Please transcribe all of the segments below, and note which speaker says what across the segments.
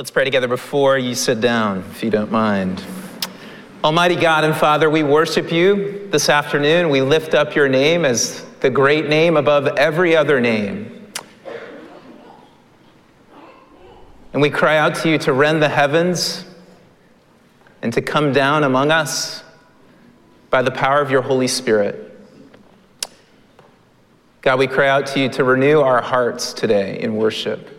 Speaker 1: Let's pray together before you sit down, if you don't mind. Almighty God and Father, we worship you this afternoon. We lift up your name as the great name above every other name. And we cry out to you to rend the heavens and to come down among us by the power of your Holy Spirit. God, we cry out to you to renew our hearts today in worship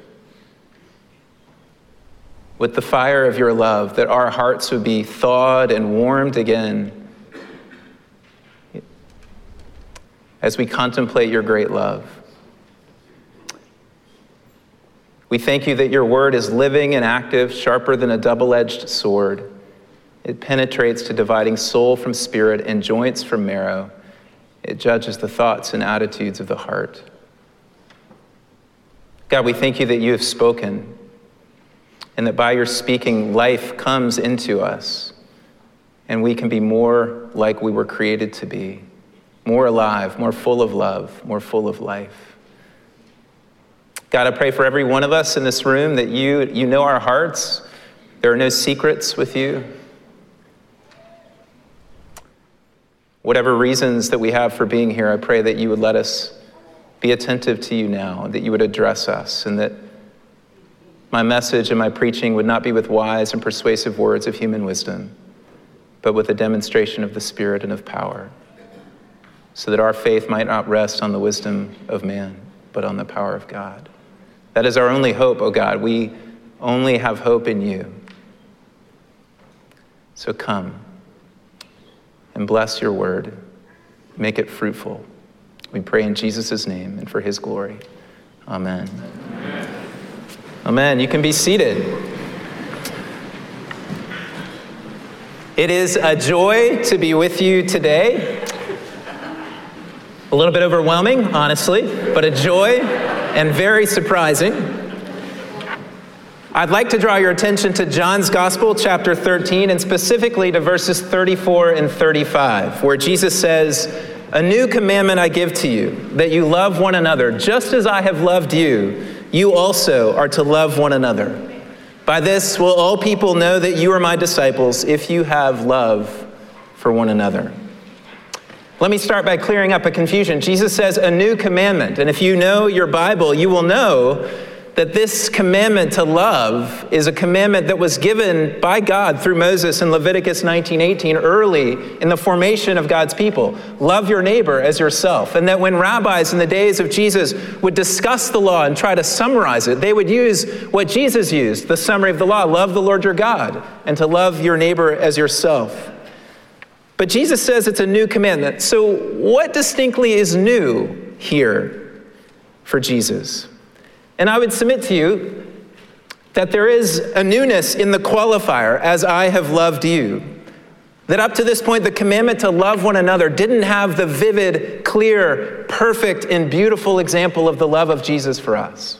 Speaker 1: with the fire of your love, that our hearts would be thawed and warmed again as we contemplate your great love. We thank you that your word is living and active, sharper than a double edged sword. It penetrates to dividing soul from spirit and joints from marrow. It judges the thoughts and attitudes of the heart. God, we thank you that you have spoken and that by your speaking, life comes into us, and we can be more like we were created to be more alive, more full of love, more full of life. God, I pray for every one of us in this room that you, you know our hearts. There are no secrets with you. Whatever reasons that we have for being here, I pray that you would let us be attentive to you now, that you would address us, and that my message and my preaching would not be with wise and persuasive words of human wisdom, but with a demonstration of the Spirit and of power, so that our faith might not rest on the wisdom of man, but on the power of God. That is our only hope, O oh God. We only have hope in you. So come and bless your word. Make it fruitful. We pray in Jesus' name and for his glory. Amen. Amen. Amen. You can be seated. It is a joy to be with you today. A little bit overwhelming, honestly, but a joy and very surprising. I'd like to draw your attention to John's Gospel, chapter 13, and specifically to verses 34 and 35, where Jesus says, A new commandment I give to you, that you love one another, just as I have loved you you also are to love one another. By this will all people know that you are my disciples if you have love for one another. Let me start by clearing up a confusion. Jesus says a new commandment. And if you know your Bible, you will know that this commandment to love is a commandment that was given by God through Moses in Leviticus 19:18 early in the formation of God's people. Love your neighbor as yourself. And that when rabbis in the days of Jesus would discuss the law and try to summarize it, they would use what Jesus used, the summary of the law, love the Lord your God and to love your neighbor as yourself. But Jesus says it's a new commandment. So what distinctly is new here for Jesus? And I would submit to you that there is a newness in the qualifier, as I have loved you. That up to this point, the commandment to love one another didn't have the vivid, clear, perfect, and beautiful example of the love of Jesus for us.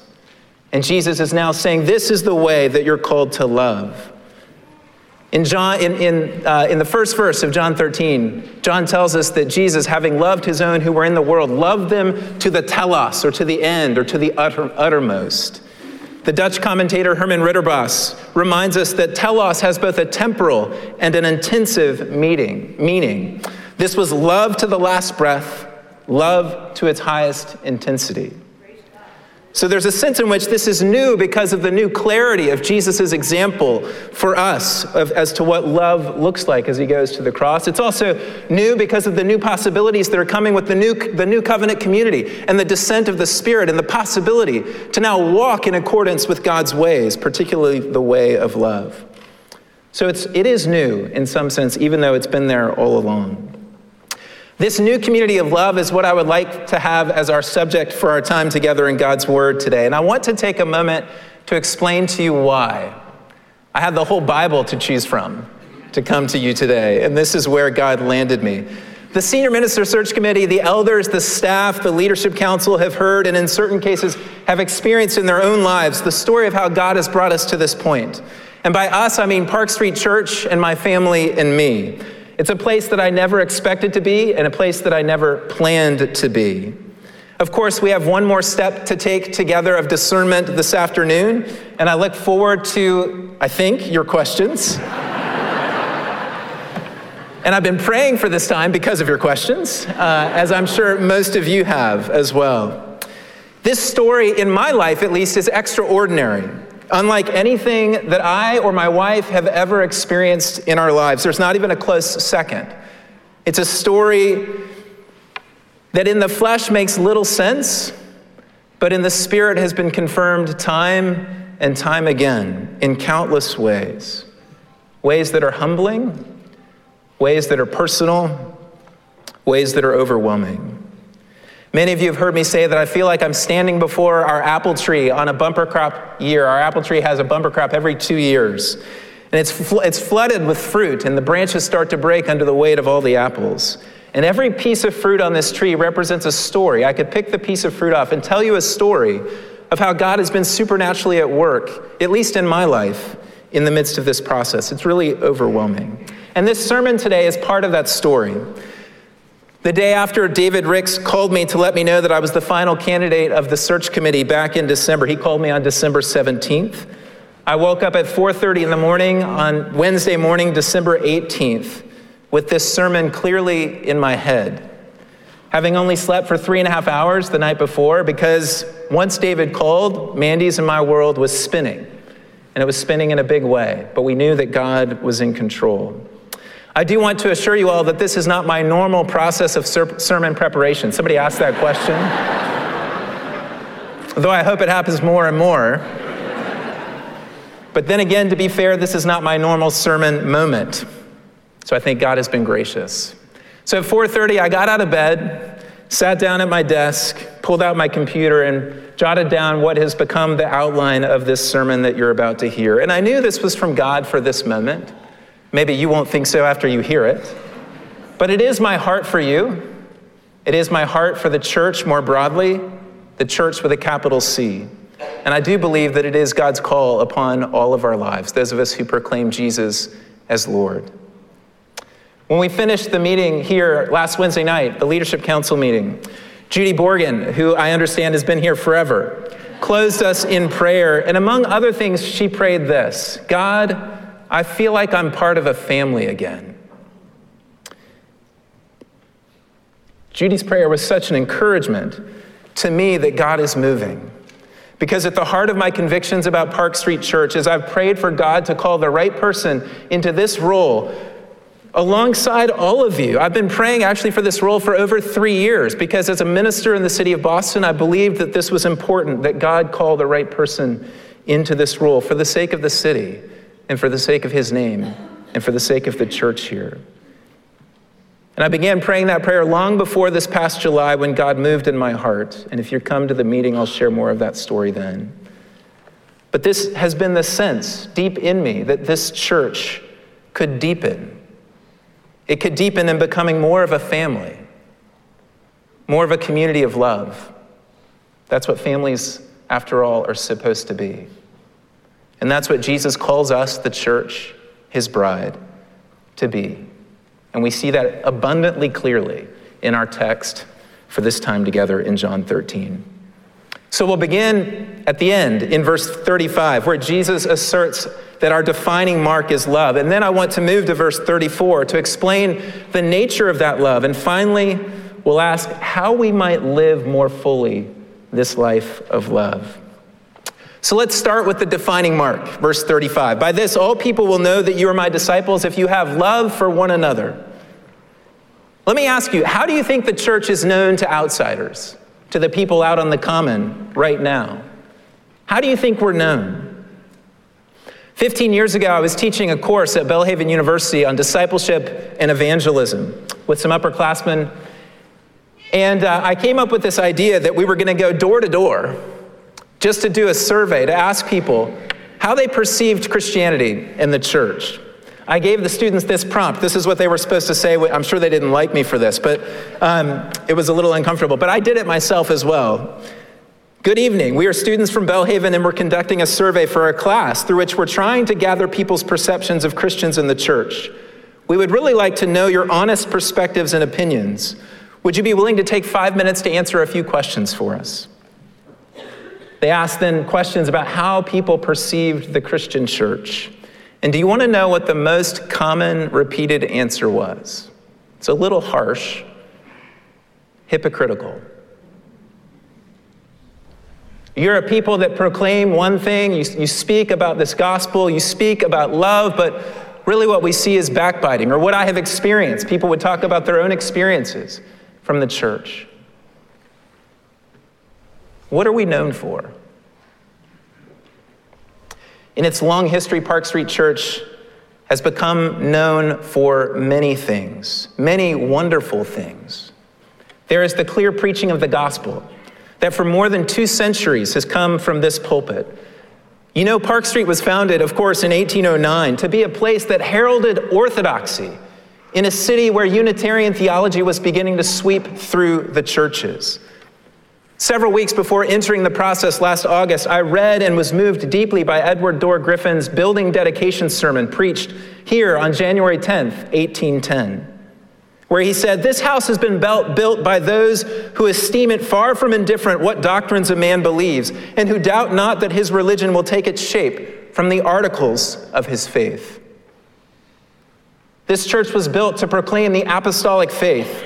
Speaker 1: And Jesus is now saying, This is the way that you're called to love. In, John, in, in, uh, in the first verse of John 13, John tells us that Jesus, having loved his own who were in the world, loved them to the telos, or to the end, or to the utter, uttermost. The Dutch commentator Herman Ridderbos reminds us that telos has both a temporal and an intensive meaning. meaning. This was love to the last breath, love to its highest intensity. So there's a sense in which this is new because of the new clarity of Jesus' example for us of, as to what love looks like as he goes to the cross. It's also new because of the new possibilities that are coming with the new, the new covenant community and the descent of the Spirit and the possibility to now walk in accordance with God's ways, particularly the way of love. So it's, it is new in some sense, even though it's been there all along. This new community of love is what I would like to have as our subject for our time together in God's Word today. And I want to take a moment to explain to you why. I had the whole Bible to choose from to come to you today, and this is where God landed me. The Senior Minister Search Committee, the elders, the staff, the Leadership Council have heard and in certain cases have experienced in their own lives the story of how God has brought us to this point. And by us, I mean Park Street Church and my family and me. It's a place that I never expected to be and a place that I never planned to be. Of course, we have one more step to take together of discernment this afternoon, and I look forward to, I think, your questions. and I've been praying for this time because of your questions, uh, as I'm sure most of you have as well. This story, in my life at least, is extraordinary. Unlike anything that I or my wife have ever experienced in our lives, there's not even a close second. It's a story that in the flesh makes little sense, but in the spirit has been confirmed time and time again in countless ways. Ways that are humbling, ways that are personal, ways that are overwhelming. Many of you have heard me say that I feel like I'm standing before our apple tree on a bumper crop year. Our apple tree has a bumper crop every two years. And it's, fl- it's flooded with fruit, and the branches start to break under the weight of all the apples. And every piece of fruit on this tree represents a story. I could pick the piece of fruit off and tell you a story of how God has been supernaturally at work, at least in my life, in the midst of this process. It's really overwhelming. And this sermon today is part of that story. The day after David Ricks called me to let me know that I was the final candidate of the search committee back in December, he called me on December 17th. I woke up at 4:30 in the morning on Wednesday morning, December 18th, with this sermon clearly in my head. Having only slept for three and a half hours the night before, because once David called, Mandy's and my world was spinning. And it was spinning in a big way, but we knew that God was in control. I do want to assure you all that this is not my normal process of ser- sermon preparation. Somebody asked that question. Though I hope it happens more and more. But then again, to be fair, this is not my normal sermon moment. So I think God has been gracious. So at 4:30 I got out of bed, sat down at my desk, pulled out my computer and jotted down what has become the outline of this sermon that you're about to hear. And I knew this was from God for this moment. Maybe you won't think so after you hear it. But it is my heart for you. It is my heart for the church more broadly, the church with a capital C. And I do believe that it is God's call upon all of our lives, those of us who proclaim Jesus as Lord. When we finished the meeting here last Wednesday night, the Leadership Council meeting, Judy Borgen, who I understand has been here forever, closed us in prayer. And among other things, she prayed this God, I feel like I'm part of a family again. Judy's prayer was such an encouragement to me that God is moving. Because at the heart of my convictions about Park Street Church is I've prayed for God to call the right person into this role alongside all of you. I've been praying actually for this role for over three years because as a minister in the city of Boston, I believed that this was important, that God call the right person into this role for the sake of the city and for the sake of his name and for the sake of the church here. And I began praying that prayer long before this past July when God moved in my heart. And if you come to the meeting, I'll share more of that story then. But this has been the sense deep in me that this church could deepen. It could deepen in becoming more of a family, more of a community of love. That's what families, after all, are supposed to be. And that's what Jesus calls us, the church, his bride, to be. And we see that abundantly clearly in our text for this time together in John 13. So we'll begin at the end in verse 35, where Jesus asserts that our defining mark is love. And then I want to move to verse 34 to explain the nature of that love. And finally, we'll ask how we might live more fully this life of love. So let's start with the defining mark, verse 35. By this, all people will know that you are my disciples if you have love for one another. Let me ask you, how do you think the church is known to outsiders, to the people out on the common right now? How do you think we're known? 15 years ago, I was teaching a course at Belhaven University on discipleship and evangelism with some upperclassmen. And uh, I came up with this idea that we were going to go door to door just to do a survey to ask people how they perceived Christianity in the church. I gave the students this prompt. This is what they were supposed to say. I'm sure they didn't like me for this, but um, it was a little uncomfortable. But I did it myself as well. Good evening. We are students from Belhaven, and we're conducting a survey for a class through which we're trying to gather people's perceptions of Christians in the church. We would really like to know your honest perspectives and opinions. Would you be willing to take five minutes to answer a few questions for us? They asked then questions about how people perceived the Christian church. And do you want to know what the most common repeated answer was? It's a little harsh, hypocritical. You're a people that proclaim one thing, you, you speak about this gospel, you speak about love, but really what we see is backbiting, or what I have experienced. People would talk about their own experiences from the church. What are we known for? In its long history, Park Street Church has become known for many things, many wonderful things. There is the clear preaching of the gospel that for more than two centuries has come from this pulpit. You know, Park Street was founded, of course, in 1809 to be a place that heralded orthodoxy in a city where Unitarian theology was beginning to sweep through the churches. Several weeks before entering the process last August, I read and was moved deeply by Edward Dorr Griffin's building dedication sermon preached here on January 10th, 1810 where he said, This house has been built by those who esteem it far from indifferent what doctrines a man believes, and who doubt not that his religion will take its shape from the articles of his faith. This church was built to proclaim the apostolic faith,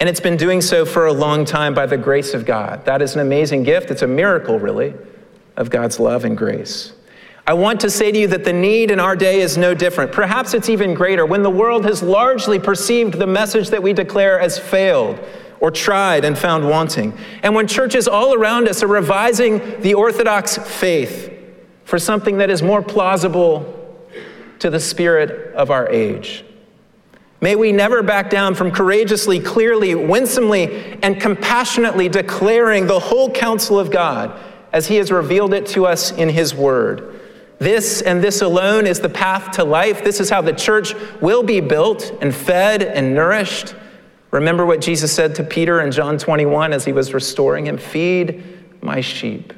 Speaker 1: and it's been doing so for a long time by the grace of God. That is an amazing gift. It's a miracle, really, of God's love and grace. I want to say to you that the need in our day is no different. Perhaps it's even greater when the world has largely perceived the message that we declare as failed or tried and found wanting. And when churches all around us are revising the Orthodox faith for something that is more plausible to the spirit of our age. May we never back down from courageously, clearly, winsomely, and compassionately declaring the whole counsel of God as He has revealed it to us in His Word. This and this alone is the path to life. This is how the church will be built and fed and nourished. Remember what Jesus said to Peter in John 21 as he was restoring him Feed my sheep.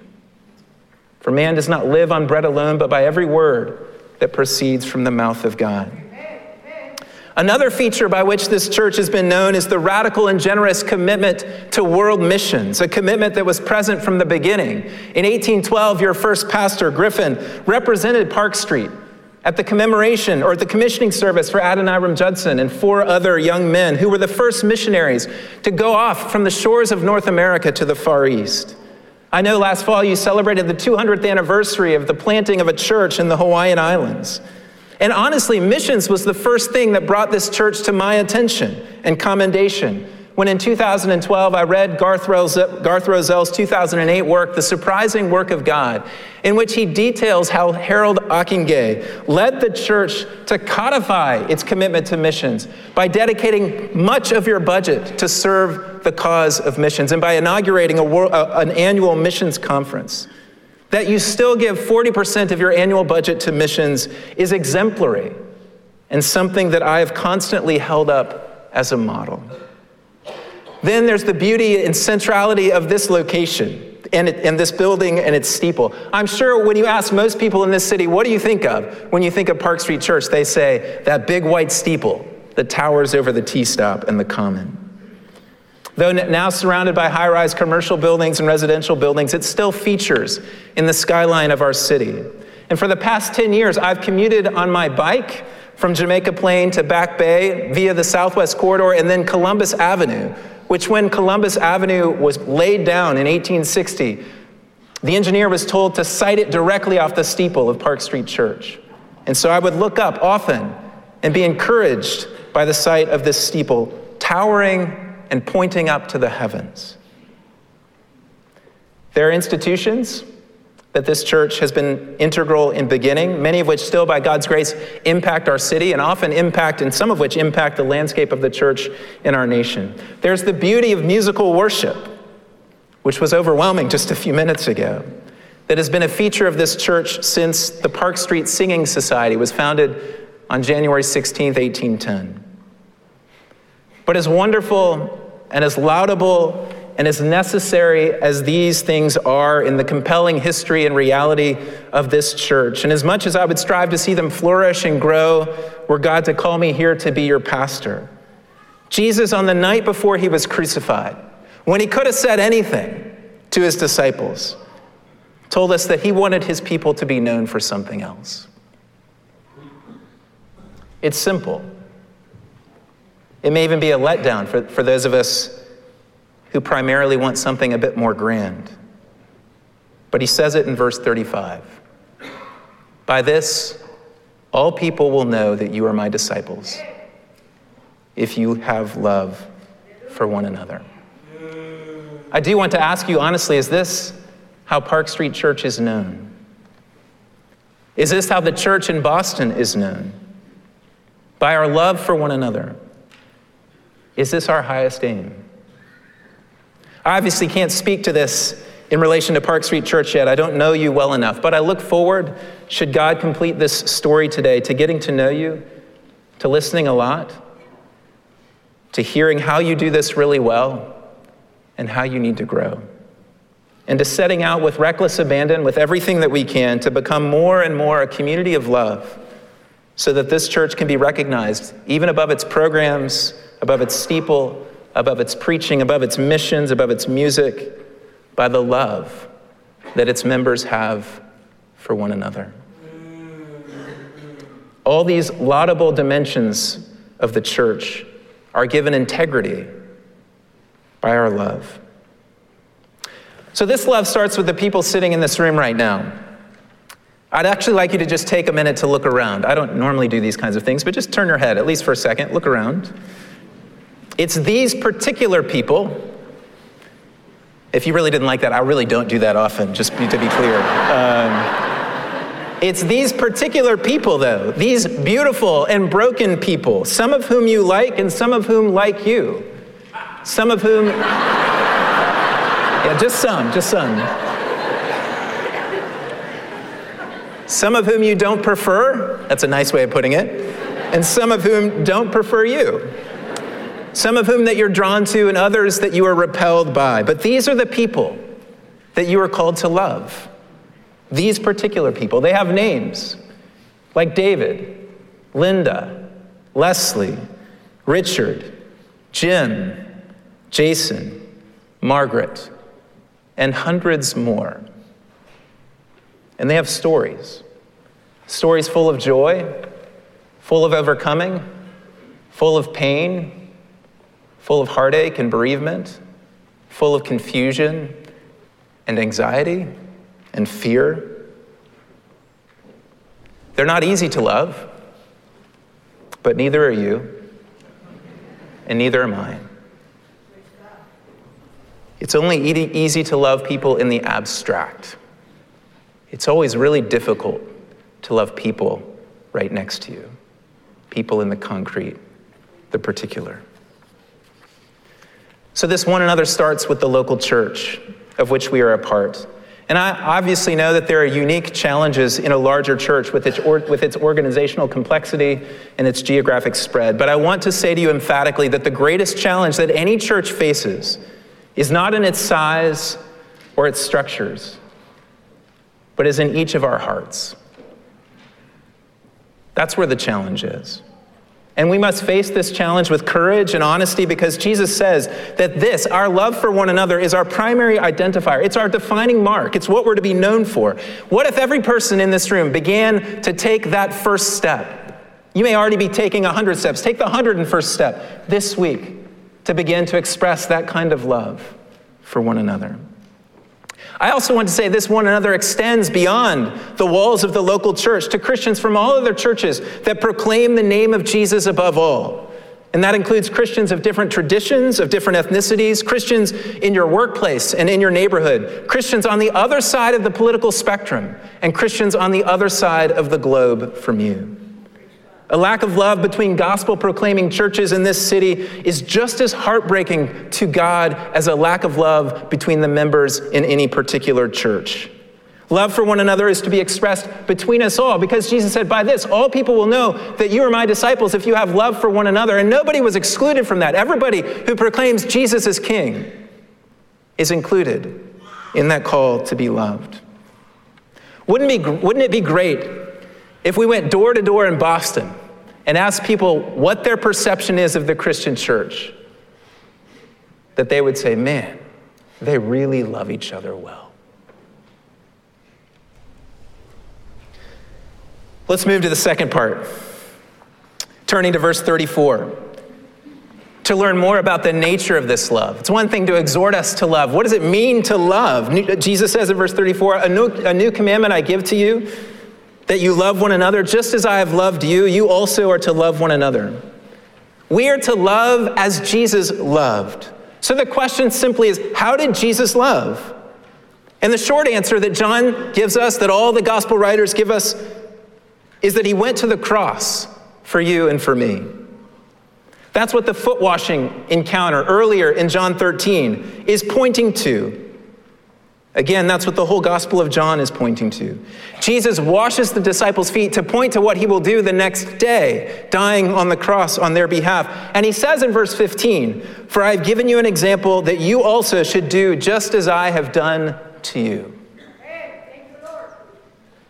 Speaker 1: For man does not live on bread alone, but by every word that proceeds from the mouth of God. Another feature by which this church has been known is the radical and generous commitment to world missions, a commitment that was present from the beginning. In 1812, your first pastor, Griffin, represented Park Street at the commemoration or at the commissioning service for Adoniram Judson and four other young men who were the first missionaries to go off from the shores of North America to the Far East. I know last fall you celebrated the 200th anniversary of the planting of a church in the Hawaiian Islands. And honestly, missions was the first thing that brought this church to my attention and commendation. When in 2012 I read Garth, Rosell's 2008 work, The Surprising Work of God, in which he details how Harold Ockenga led the church to codify its commitment to missions by dedicating much of your budget to serve the cause of missions and by inaugurating an annual missions conference. That you still give 40% of your annual budget to missions is exemplary and something that I have constantly held up as a model. Then there's the beauty and centrality of this location and, it, and, this building and its steeple. I'm sure when you ask most people in this city, what do you think of when you think of Park Street Church? They say that big white steeple that towers over the T stop and the common. Though now surrounded by high rise commercial buildings and residential buildings, it still features in the skyline of our city. And for the past 10 years, I've commuted on my bike from Jamaica Plain to Back Bay via the Southwest Corridor and then Columbus Avenue, which, when Columbus Avenue was laid down in 1860, the engineer was told to site it directly off the steeple of Park Street Church. And so I would look up often and be encouraged by the sight of this steeple towering and pointing up to the heavens. There are institutions that this church has been integral in beginning, many of which still, by God's grace, impact our city and often impact, and some of which impact the landscape of the church in our nation. There's the beauty of musical worship, which was overwhelming just a few minutes ago, that has been a feature of this church since the Park Street Singing Society was founded on January 16, 1810. But as wonderful and as laudable and as necessary as these things are in the compelling history and reality of this church, and as much as I would strive to see them flourish and grow, were God to call me here to be your pastor, Jesus, on the night before he was crucified, when he could have said anything to his disciples, told us that he wanted his people to be known for something else. It's simple. It may even be a letdown for, for those of us who primarily want something a bit more grand. But he says it in verse 35 By this, all people will know that you are my disciples if you have love for one another. I do want to ask you honestly is this how Park Street Church is known? Is this how the church in Boston is known? By our love for one another. Is this our highest aim? I obviously can't speak to this in relation to Park Street Church yet. I don't know you well enough, but I look forward, should God complete this story today, to getting to know you, to listening a lot, to hearing how you do this really well, and how you need to grow. And to setting out with reckless abandon, with everything that we can, to become more and more a community of love so that this church can be recognized, even above its programs, above its steeple, above its preaching, above its missions, above its music, by the love that its members have for one another. All these laudable dimensions of the church are given integrity by our love. So, this love starts with the people sitting in this room right now. I'd actually like you to just take a minute to look around. I don't normally do these kinds of things, but just turn your head, at least for a second, look around. It's these particular people. If you really didn't like that, I really don't do that often, just to be clear. Um, it's these particular people, though, these beautiful and broken people, some of whom you like and some of whom like you. Some of whom, yeah, just some, just some. Some of whom you don't prefer, that's a nice way of putting it, and some of whom don't prefer you some of whom that you're drawn to, and others that you are repelled by. But these are the people that you are called to love. These particular people, they have names like David, Linda, Leslie, Richard, Jim, Jason, Margaret, and hundreds more. And they have stories stories full of joy, full of overcoming, full of pain, full of heartache and bereavement, full of confusion and anxiety and fear. They're not easy to love, but neither are you, and neither am I. It's only easy to love people in the abstract. It's always really difficult to love people right next to you, people in the concrete, the particular. So, this one another starts with the local church of which we are a part. And I obviously know that there are unique challenges in a larger church with its, or, with its organizational complexity and its geographic spread. But I want to say to you emphatically that the greatest challenge that any church faces is not in its size or its structures, but is in each of our hearts. That's where the challenge is. And we must face this challenge with courage and honesty because Jesus says that this, our love for one another, is our primary identifier. It's our defining mark. It's what we're to be known for. What if every person in this room began to take that first step? You may already be taking 100 steps. Take the 101st step this week to begin to express that kind of love for one another. I also want to say this one another extends beyond the walls of the local church to Christians from all other churches that proclaim the name of Jesus above all. And that includes Christians of different traditions, of different ethnicities, Christians in your workplace and in your neighborhood, Christians on the other side of the political spectrum, and Christians on the other side of the globe from you. A lack of love between gospel proclaiming churches in this city is just as heartbreaking to God as a lack of love between the members in any particular church. Love for one another is to be expressed between us all because Jesus said, By this, all people will know that you are my disciples if you have love for one another. And nobody was excluded from that. Everybody who proclaims Jesus as king is included in that call to be loved. Wouldn't, be, wouldn't it be great if we went door to door in Boston and ask people what their perception is of the Christian church, that they would say, man, they really love each other well. Let's move to the second part. Turning to verse 34 to learn more about the nature of this love. It's one thing to exhort us to love. What does it mean to love? Jesus says in verse 34 a new, a new commandment I give to you, that you love one another just as I have loved you, you also are to love one another. We are to love as Jesus loved. So the question simply is how did Jesus love? And the short answer that John gives us, that all the gospel writers give us, is that he went to the cross for you and for me. That's what the foot washing encounter earlier in John 13 is pointing to. Again, that's what the whole Gospel of John is pointing to. Jesus washes the disciples' feet to point to what he will do the next day, dying on the cross on their behalf. And he says in verse 15, For I have given you an example that you also should do just as I have done to you.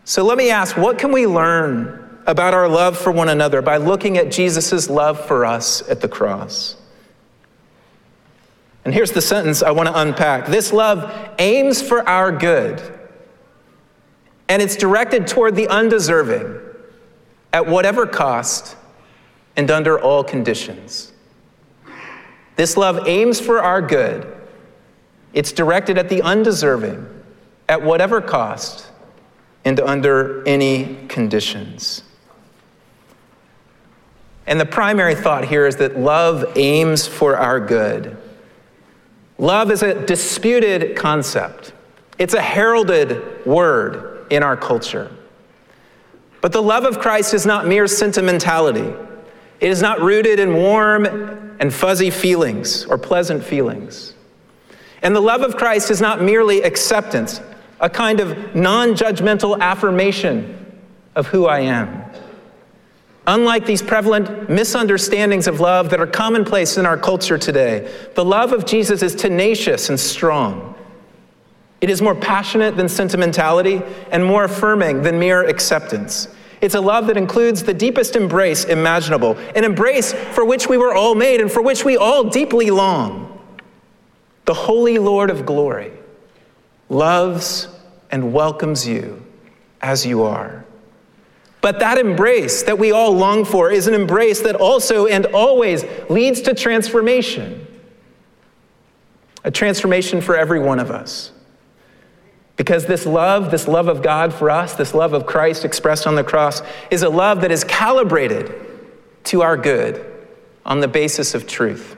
Speaker 1: So let me ask, what can we learn about our love for one another by looking at Jesus' love for us at the cross. And here's the sentence I want to unpack this love aims for our good, and it's directed toward the undeserving at whatever cost and under all conditions. This love aims for our good. It's directed at the undeserving at whatever cost and under any conditions. And the primary thought here is that love aims for our good. Love is a disputed concept, it's a heralded word in our culture. But the love of Christ is not mere sentimentality. It is not rooted in warm and fuzzy feelings or pleasant feelings. And the love of Christ is not merely acceptance, a kind of non judgmental affirmation of who I am. Unlike these prevalent misunderstandings of love that are commonplace in our culture today, the love of Jesus is tenacious and strong. It is more passionate than sentimentality and more affirming than mere acceptance. It's a love that includes the deepest embrace imaginable, an embrace for which we were all made and for which we all deeply long. The Holy Lord of glory loves and welcomes you as you are. But that embrace that we all long for is an embrace that also and always leads to transformation. A transformation for every one of us. Because this love, this love of God for us, this love of Christ expressed on the cross, is a love that is calibrated to our good on the basis of truth.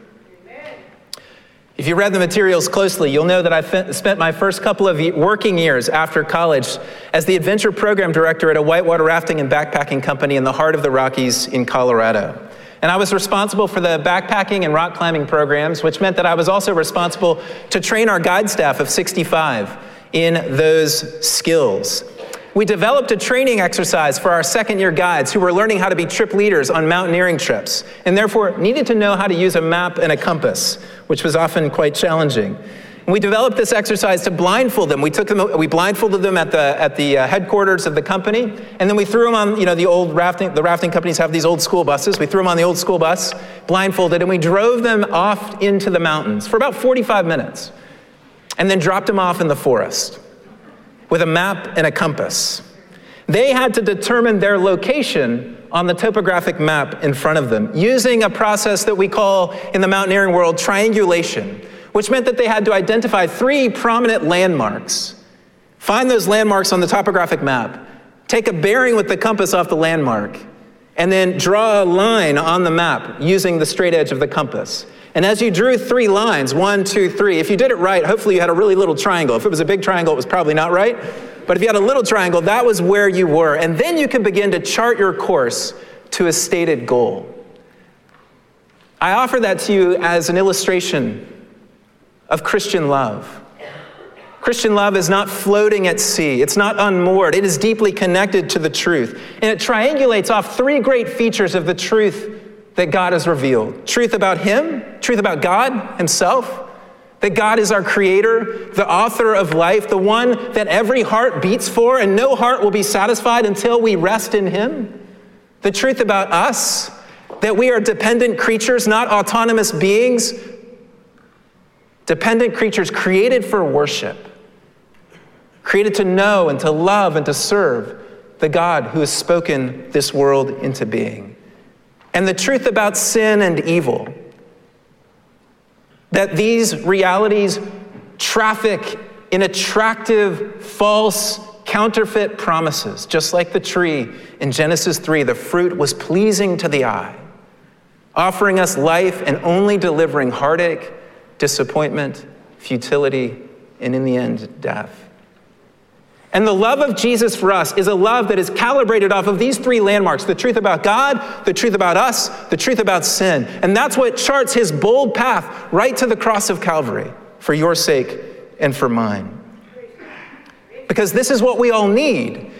Speaker 1: If you read the materials closely, you'll know that I spent my first couple of working years after college as the adventure program director at a whitewater rafting and backpacking company in the heart of the Rockies in Colorado. And I was responsible for the backpacking and rock climbing programs, which meant that I was also responsible to train our guide staff of 65 in those skills. We developed a training exercise for our second year guides who were learning how to be trip leaders on mountaineering trips and therefore needed to know how to use a map and a compass, which was often quite challenging. And we developed this exercise to blindfold them. We took them, we blindfolded them at the, at the uh, headquarters of the company, and then we threw them on, you know, the old rafting, the rafting companies have these old school buses. We threw them on the old school bus, blindfolded, and we drove them off into the mountains for about 45 minutes, and then dropped them off in the forest with a map and a compass. They had to determine their location on the topographic map in front of them using a process that we call in the mountaineering world triangulation, which meant that they had to identify three prominent landmarks, find those landmarks on the topographic map, take a bearing with the compass off the landmark, and then draw a line on the map using the straight edge of the compass. And as you drew three lines, one, two, three, if you did it right, hopefully you had a really little triangle. If it was a big triangle, it was probably not right. But if you had a little triangle, that was where you were. And then you can begin to chart your course to a stated goal. I offer that to you as an illustration of Christian love. Christian love is not floating at sea, it's not unmoored, it is deeply connected to the truth. And it triangulates off three great features of the truth that God has revealed truth about Him, truth about God Himself, that God is our creator, the author of life, the one that every heart beats for, and no heart will be satisfied until we rest in Him. The truth about us, that we are dependent creatures, not autonomous beings, dependent creatures created for worship, created to know and to love and to serve the God who has spoken this world into being. And the truth about sin and evil, that these realities traffic in attractive, false, counterfeit promises, just like the tree in Genesis 3, the fruit was pleasing to the eye, offering us life and only delivering heartache, disappointment, futility, and in the end, death. And the love of Jesus for us is a love that is calibrated off of these three landmarks the truth about God, the truth about us, the truth about sin. And that's what charts his bold path right to the cross of Calvary for your sake and for mine. Because this is what we all need.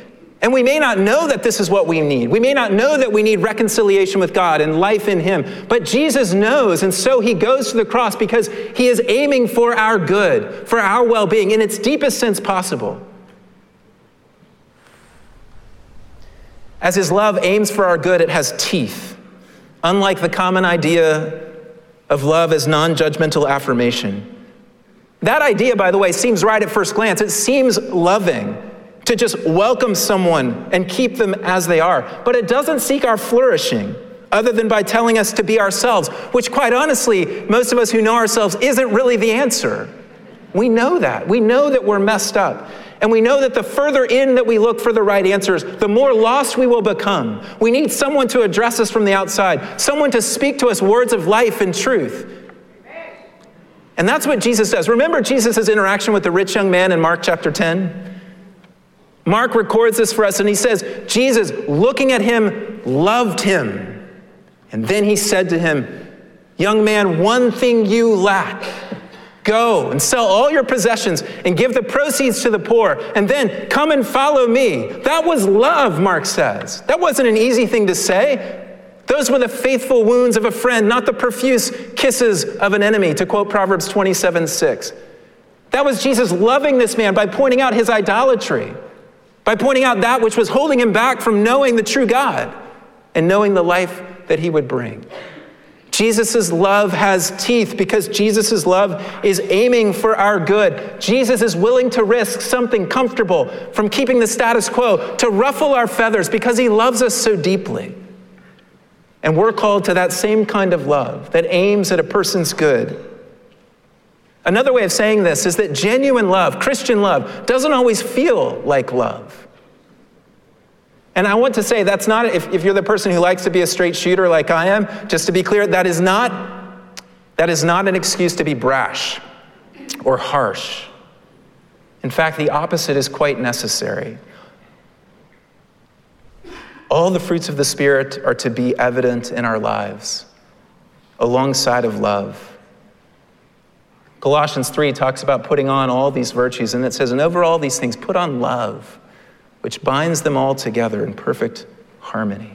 Speaker 1: And we may not know that this is what we need. We may not know that we need reconciliation with God and life in Him. But Jesus knows, and so He goes to the cross because He is aiming for our good, for our well being, in its deepest sense possible. As His love aims for our good, it has teeth, unlike the common idea of love as non judgmental affirmation. That idea, by the way, seems right at first glance. It seems loving to just welcome someone and keep them as they are. But it doesn't seek our flourishing other than by telling us to be ourselves, which, quite honestly, most of us who know ourselves isn't really the answer. We know that. We know that we're messed up. And we know that the further in that we look for the right answers, the more lost we will become. We need someone to address us from the outside, someone to speak to us words of life and truth. And that's what Jesus does. Remember Jesus' interaction with the rich young man in Mark chapter 10? Mark records this for us, and he says, Jesus, looking at him, loved him. And then he said to him, Young man, one thing you lack. Go and sell all your possessions and give the proceeds to the poor, and then come and follow me. That was love, Mark says. That wasn't an easy thing to say. Those were the faithful wounds of a friend, not the profuse kisses of an enemy, to quote Proverbs 27 6. That was Jesus loving this man by pointing out his idolatry, by pointing out that which was holding him back from knowing the true God and knowing the life that he would bring. Jesus' love has teeth because Jesus' love is aiming for our good. Jesus is willing to risk something comfortable from keeping the status quo, to ruffle our feathers because he loves us so deeply. And we're called to that same kind of love that aims at a person's good. Another way of saying this is that genuine love, Christian love, doesn't always feel like love. And I want to say that's not, if, if you're the person who likes to be a straight shooter like I am, just to be clear, that is not, that is not an excuse to be brash or harsh. In fact, the opposite is quite necessary. All the fruits of the Spirit are to be evident in our lives alongside of love. Colossians 3 talks about putting on all these virtues, and it says, And over all these things, put on love, which binds them all together in perfect harmony.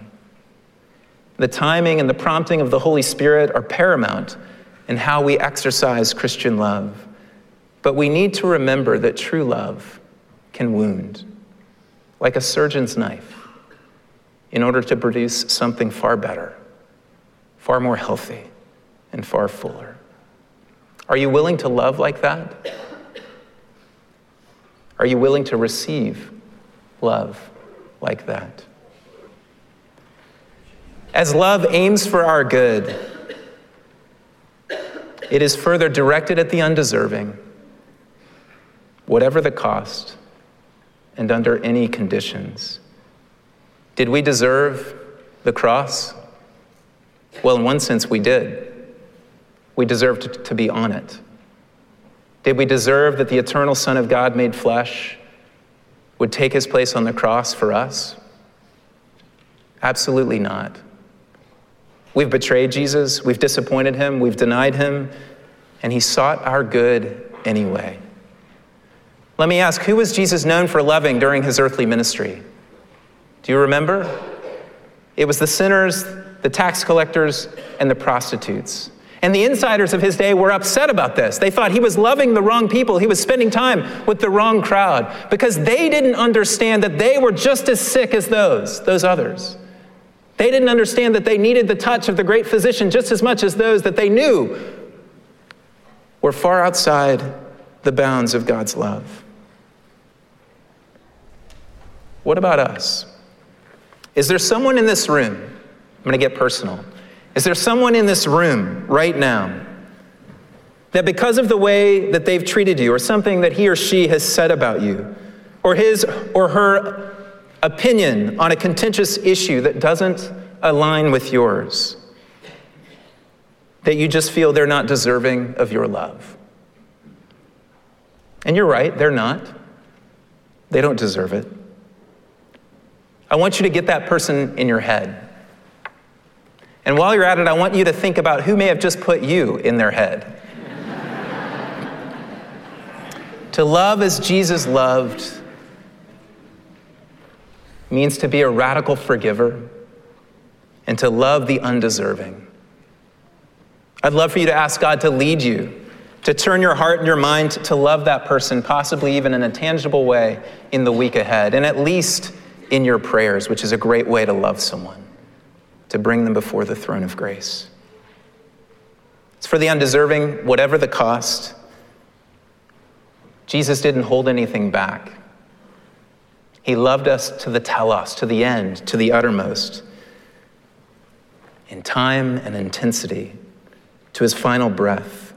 Speaker 1: The timing and the prompting of the Holy Spirit are paramount in how we exercise Christian love. But we need to remember that true love can wound, like a surgeon's knife in order to produce something far better, far more healthy, and far fuller. Are you willing to love like that? Are you willing to receive love like that? As love aims for our good, it is further directed at the undeserving, whatever the cost, and under any conditions. Did we deserve the cross? Well, in one sense, we did. We deserved to be on it. Did we deserve that the eternal Son of God made flesh would take his place on the cross for us? Absolutely not. We've betrayed Jesus, we've disappointed him, we've denied him, and he sought our good anyway. Let me ask who was Jesus known for loving during his earthly ministry? Do you remember? It was the sinners, the tax collectors, and the prostitutes. And the insiders of his day were upset about this. They thought he was loving the wrong people. He was spending time with the wrong crowd because they didn't understand that they were just as sick as those, those others. They didn't understand that they needed the touch of the great physician just as much as those that they knew were far outside the bounds of God's love. What about us? Is there someone in this room? I'm going to get personal. Is there someone in this room right now that because of the way that they've treated you, or something that he or she has said about you, or his or her opinion on a contentious issue that doesn't align with yours, that you just feel they're not deserving of your love? And you're right, they're not. They don't deserve it. I want you to get that person in your head. And while you're at it, I want you to think about who may have just put you in their head. to love as Jesus loved means to be a radical forgiver and to love the undeserving. I'd love for you to ask God to lead you, to turn your heart and your mind to love that person, possibly even in a tangible way in the week ahead, and at least in your prayers, which is a great way to love someone, to bring them before the throne of grace. It's for the undeserving, whatever the cost. Jesus didn't hold anything back. He loved us to the telos, to the end, to the uttermost, in time and intensity, to his final breath.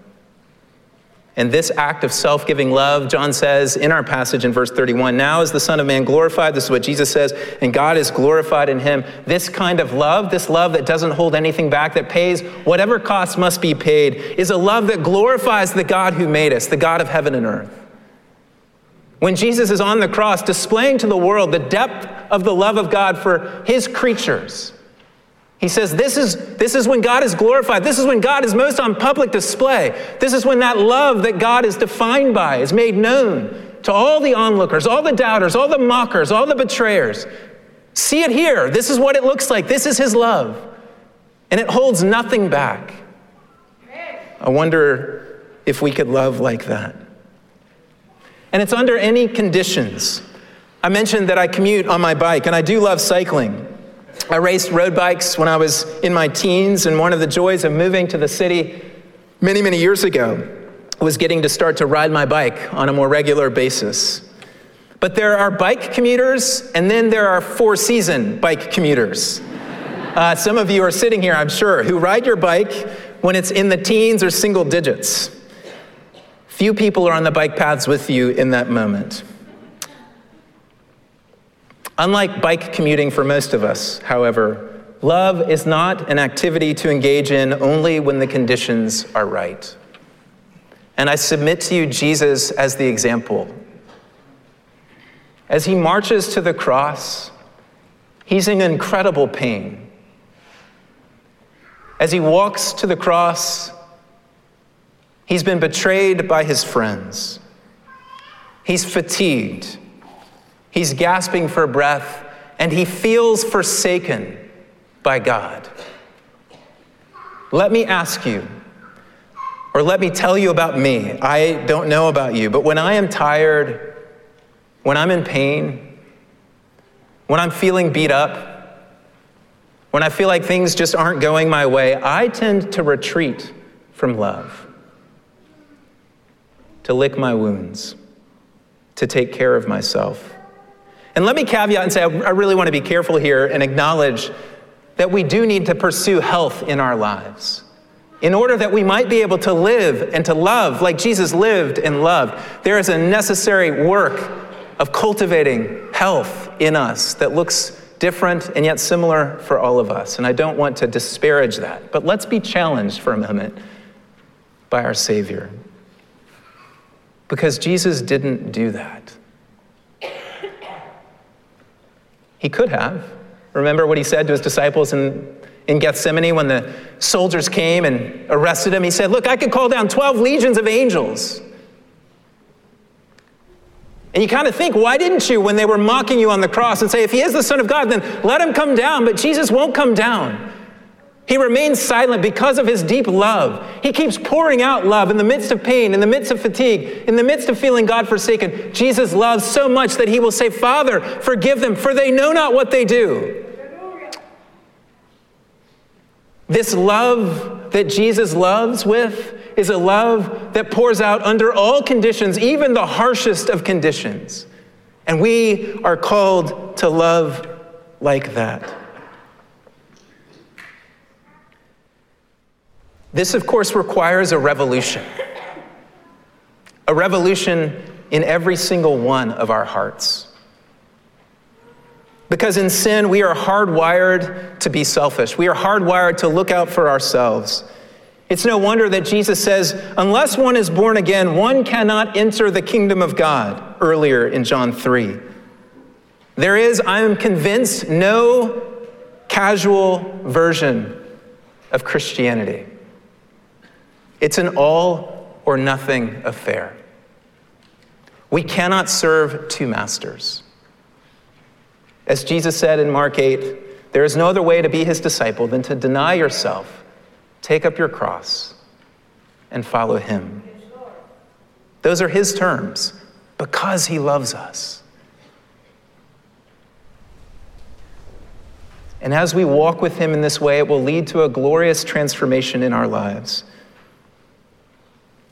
Speaker 1: And this act of self giving love, John says in our passage in verse 31 now is the Son of Man glorified. This is what Jesus says, and God is glorified in him. This kind of love, this love that doesn't hold anything back, that pays whatever cost must be paid, is a love that glorifies the God who made us, the God of heaven and earth. When Jesus is on the cross displaying to the world the depth of the love of God for his creatures, he says, this is, this is when God is glorified. This is when God is most on public display. This is when that love that God is defined by is made known to all the onlookers, all the doubters, all the mockers, all the betrayers. See it here. This is what it looks like. This is His love. And it holds nothing back. I wonder if we could love like that. And it's under any conditions. I mentioned that I commute on my bike, and I do love cycling. I raced road bikes when I was in my teens, and one of the joys of moving to the city many, many years ago was getting to start to ride my bike on a more regular basis. But there are bike commuters, and then there are four season bike commuters. Uh, some of you are sitting here, I'm sure, who ride your bike when it's in the teens or single digits. Few people are on the bike paths with you in that moment. Unlike bike commuting for most of us, however, love is not an activity to engage in only when the conditions are right. And I submit to you Jesus as the example. As he marches to the cross, he's in incredible pain. As he walks to the cross, he's been betrayed by his friends. He's fatigued. He's gasping for breath, and he feels forsaken by God. Let me ask you, or let me tell you about me. I don't know about you, but when I am tired, when I'm in pain, when I'm feeling beat up, when I feel like things just aren't going my way, I tend to retreat from love, to lick my wounds, to take care of myself. And let me caveat and say, I really want to be careful here and acknowledge that we do need to pursue health in our lives in order that we might be able to live and to love like Jesus lived and loved. There is a necessary work of cultivating health in us that looks different and yet similar for all of us. And I don't want to disparage that. But let's be challenged for a moment by our Savior. Because Jesus didn't do that. He could have. Remember what he said to his disciples in, in Gethsemane when the soldiers came and arrested him? He said, Look, I could call down 12 legions of angels. And you kind of think, why didn't you, when they were mocking you on the cross, and say, if he is the Son of God, then let him come down? But Jesus won't come down. He remains silent because of his deep love. He keeps pouring out love in the midst of pain, in the midst of fatigue, in the midst of feeling God forsaken. Jesus loves so much that he will say, Father, forgive them, for they know not what they do. This love that Jesus loves with is a love that pours out under all conditions, even the harshest of conditions. And we are called to love like that. This, of course, requires a revolution. A revolution in every single one of our hearts. Because in sin, we are hardwired to be selfish. We are hardwired to look out for ourselves. It's no wonder that Jesus says, unless one is born again, one cannot enter the kingdom of God, earlier in John 3. There is, I am convinced, no casual version of Christianity. It's an all or nothing affair. We cannot serve two masters. As Jesus said in Mark 8, there is no other way to be his disciple than to deny yourself, take up your cross, and follow him. Those are his terms because he loves us. And as we walk with him in this way, it will lead to a glorious transformation in our lives.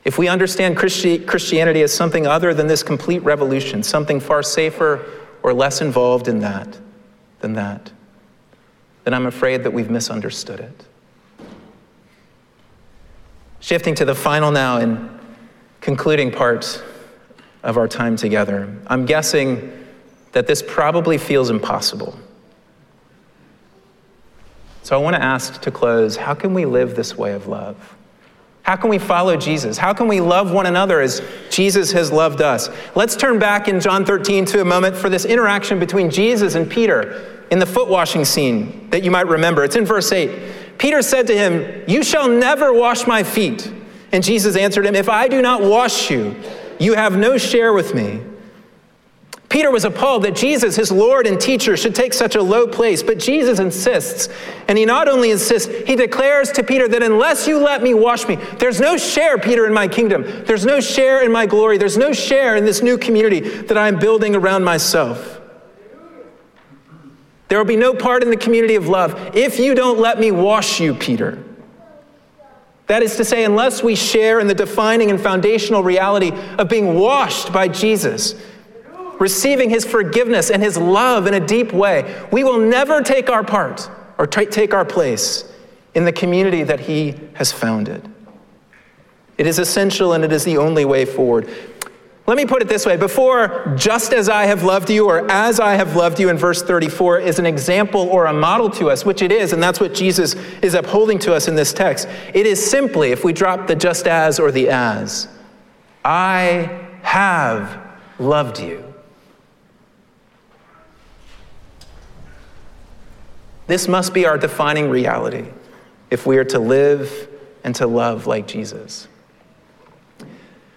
Speaker 1: If we understand Christi- Christianity as something other than this complete revolution, something far safer or less involved in that than that, then I'm afraid that we've misunderstood it. Shifting to the final now and concluding part of our time together, I'm guessing that this probably feels impossible. So I want to ask to close how can we live this way of love? How can we follow Jesus? How can we love one another as Jesus has loved us? Let's turn back in John 13 to a moment for this interaction between Jesus and Peter in the foot washing scene that you might remember. It's in verse 8. Peter said to him, You shall never wash my feet. And Jesus answered him, If I do not wash you, you have no share with me. Peter was appalled that Jesus, his Lord and teacher, should take such a low place, but Jesus insists. And he not only insists, he declares to Peter that unless you let me wash me, there's no share, Peter, in my kingdom. There's no share in my glory. There's no share in this new community that I'm building around myself. There will be no part in the community of love if you don't let me wash you, Peter. That is to say, unless we share in the defining and foundational reality of being washed by Jesus receiving his forgiveness and his love in a deep way, we will never take our part or t- take our place in the community that he has founded. It is essential and it is the only way forward. Let me put it this way before just as I have loved you or as I have loved you in verse 34 is an example or a model to us, which it is, and that's what Jesus is upholding to us in this text. It is simply, if we drop the just as or the as, I have loved you. This must be our defining reality if we are to live and to love like Jesus.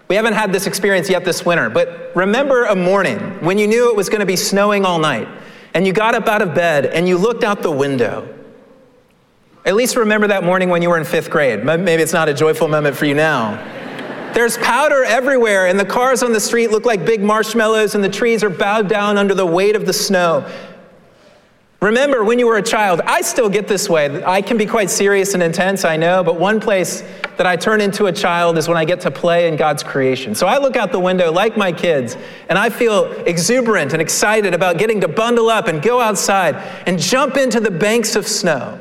Speaker 1: We haven't had this experience yet this winter, but remember a morning when you knew it was going to be snowing all night and you got up out of bed and you looked out the window. At least remember that morning when you were in fifth grade. Maybe it's not a joyful moment for you now. There's powder everywhere, and the cars on the street look like big marshmallows, and the trees are bowed down under the weight of the snow. Remember when you were a child, I still get this way. I can be quite serious and intense, I know, but one place that I turn into a child is when I get to play in God's creation. So I look out the window like my kids, and I feel exuberant and excited about getting to bundle up and go outside and jump into the banks of snow.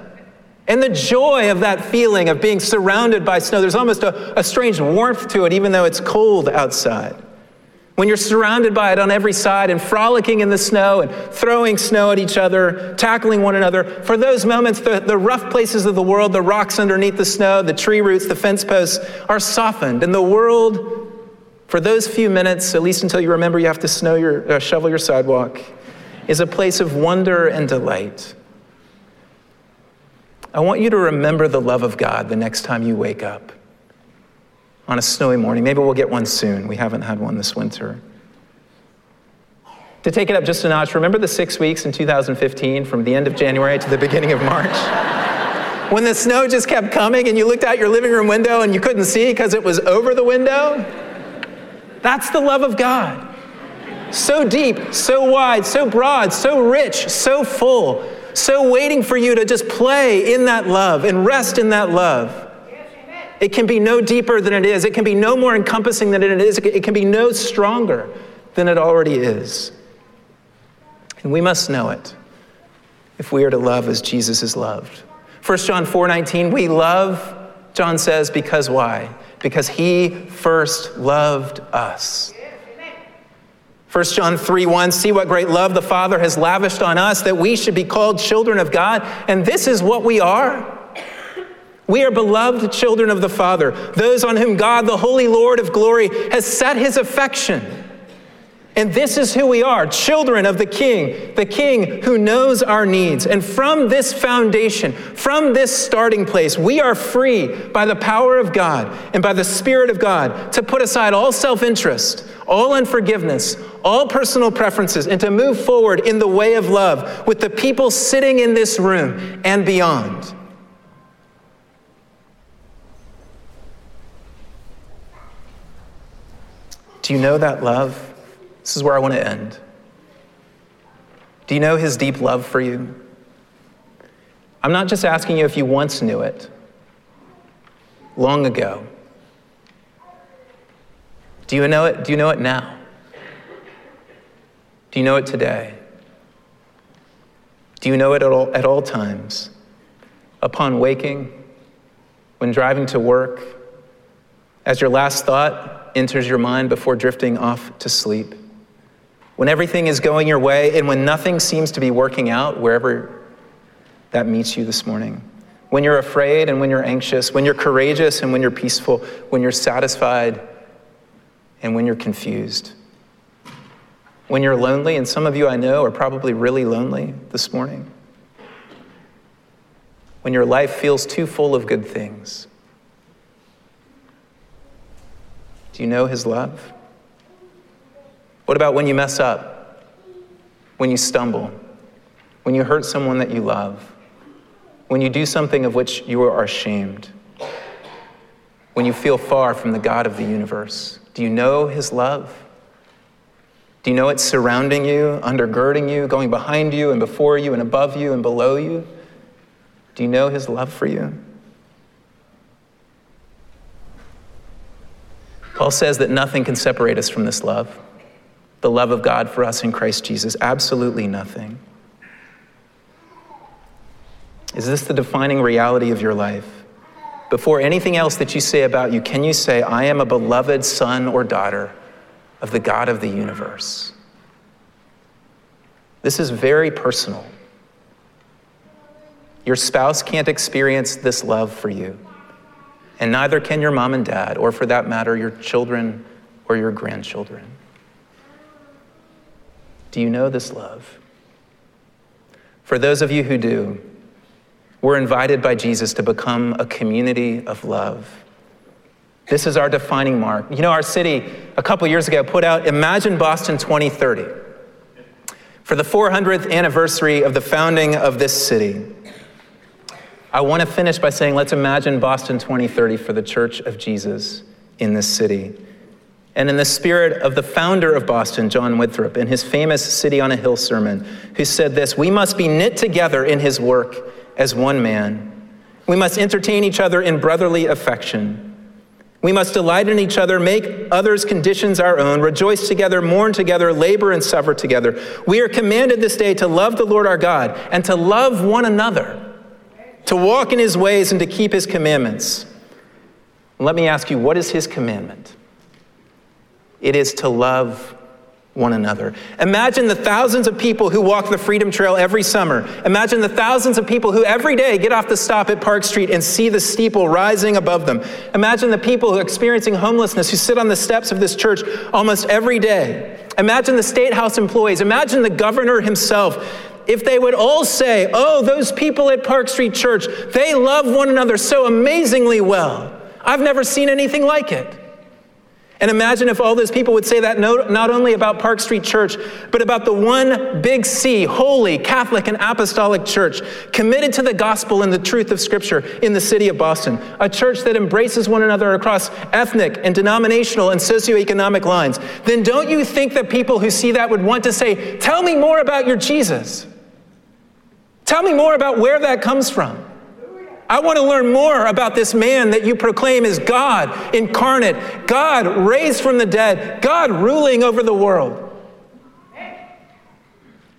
Speaker 1: And the joy of that feeling of being surrounded by snow, there's almost a, a strange warmth to it, even though it's cold outside when you're surrounded by it on every side and frolicking in the snow and throwing snow at each other, tackling one another, for those moments, the, the rough places of the world, the rocks underneath the snow, the tree roots, the fence posts are softened. And the world, for those few minutes, at least until you remember you have to snow your, uh, shovel your sidewalk, is a place of wonder and delight. I want you to remember the love of God the next time you wake up on a snowy morning. Maybe we'll get one soon. We haven't had one this winter. To take it up just a notch, remember the six weeks in 2015 from the end of January to the beginning of March? when the snow just kept coming and you looked out your living room window and you couldn't see because it was over the window? That's the love of God. So deep, so wide, so broad, so rich, so full, so waiting for you to just play in that love and rest in that love. It can be no deeper than it is. It can be no more encompassing than it is. It can be no stronger than it already is. And we must know it if we are to love as Jesus is loved. 1 John 4:19, we love, John says, because why? Because he first loved us. 1 John 3 1, see what great love the Father has lavished on us that we should be called children of God. And this is what we are. We are beloved children of the Father, those on whom God, the Holy Lord of glory, has set his affection. And this is who we are children of the King, the King who knows our needs. And from this foundation, from this starting place, we are free by the power of God and by the Spirit of God to put aside all self interest, all unforgiveness, all personal preferences, and to move forward in the way of love with the people sitting in this room and beyond. Do you know that love? This is where I want to end. Do you know his deep love for you? I'm not just asking you if you once knew it, long ago. Do you know it? Do you know it now? Do you know it today? Do you know it at all, at all times? Upon waking, when driving to work, as your last thought enters your mind before drifting off to sleep? when everything is going your way and when nothing seems to be working out wherever that meets you this morning. When you're afraid and when you're anxious, when you're courageous and when you're peaceful, when you're satisfied and when you're confused. When you're lonely, and some of you I know are probably really lonely this morning. When your life feels too full of good things. Do you know his love? What about when you mess up? When you stumble? When you hurt someone that you love? When you do something of which you are ashamed? When you feel far from the God of the universe? Do you know his love? Do you know it's surrounding you, undergirding you, going behind you and before you and above you and below you? Do you know his love for you? Paul says that nothing can separate us from this love the love of God for us in Christ Jesus? Absolutely nothing. Is this the defining reality of your life? Before anything else that you say about you, can you say, I am a beloved son or daughter of the God of the universe? This is very personal. Your spouse can't experience this love for you, and neither can your mom and dad, or for that matter, your children or your grandchildren. Do you know this love? For those of you who do, we're invited by Jesus to become a community of love. This is our defining mark. You know, our city a couple years ago put out Imagine Boston 2030 for the 400th anniversary of the founding of this city. I want to finish by saying, let's imagine Boston 2030 for the Church of Jesus in this city and in the spirit of the founder of Boston, John Winthrop, in his famous City on a Hill sermon, who said this We must be knit together in his work as one man. We must entertain each other in brotherly affection. We must delight in each other, make others' conditions our own, rejoice together, mourn together, labor and suffer together. We are commanded this day to love the Lord our God and to love one another, to walk in his ways and to keep his commandments. let me ask you, what is his commandment? it is to love one another. Imagine the thousands of people who walk the Freedom Trail every summer. Imagine the thousands of people who every day get off the stop at Park Street and see the steeple rising above them. Imagine the people who are experiencing homelessness who sit on the steps of this church almost every day. Imagine the State House employees. Imagine the governor himself. If they would all say, Oh, those people at Park Street Church, they love one another so amazingly well. I've never seen anything like it. And imagine if all those people would say that not only about Park Street Church, but about the one big C, holy, Catholic, and apostolic church, committed to the gospel and the truth of Scripture in the city of Boston. A church that embraces one another across ethnic and denominational and socioeconomic lines. Then don't you think that people who see that would want to say, Tell me more about your Jesus? Tell me more about where that comes from. I want to learn more about this man that you proclaim is God incarnate, God raised from the dead, God ruling over the world.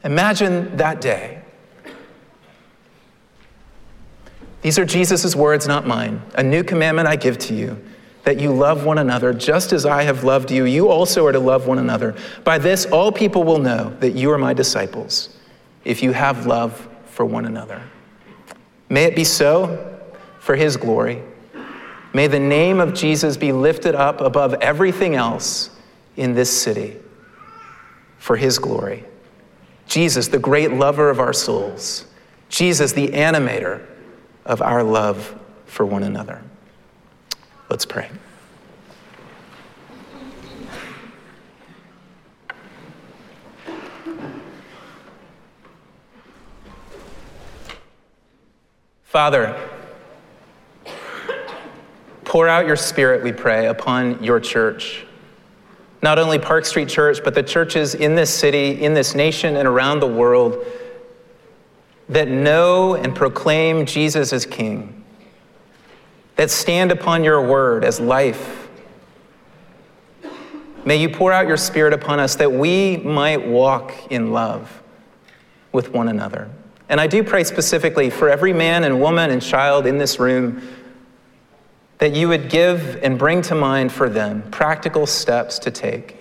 Speaker 1: Imagine that day. These are Jesus' words, not mine. A new commandment I give to you that you love one another just as I have loved you. You also are to love one another. By this, all people will know that you are my disciples, if you have love for one another. May it be so for his glory. May the name of Jesus be lifted up above everything else in this city for his glory. Jesus, the great lover of our souls. Jesus, the animator of our love for one another. Let's pray. Father, pour out your spirit, we pray, upon your church. Not only Park Street Church, but the churches in this city, in this nation, and around the world that know and proclaim Jesus as King, that stand upon your word as life. May you pour out your Spirit upon us that we might walk in love with one another. And I do pray specifically for every man and woman and child in this room that you would give and bring to mind for them practical steps to take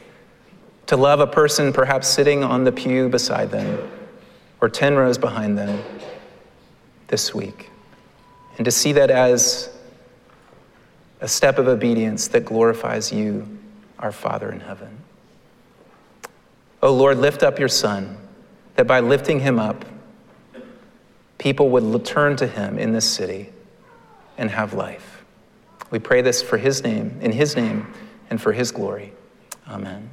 Speaker 1: to love a person perhaps sitting on the pew beside them or 10 rows behind them this week. And to see that as a step of obedience that glorifies you, our Father in heaven. Oh Lord, lift up your Son, that by lifting him up, people would turn to him in this city and have life. We pray this for his name, in his name, and for his glory. Amen.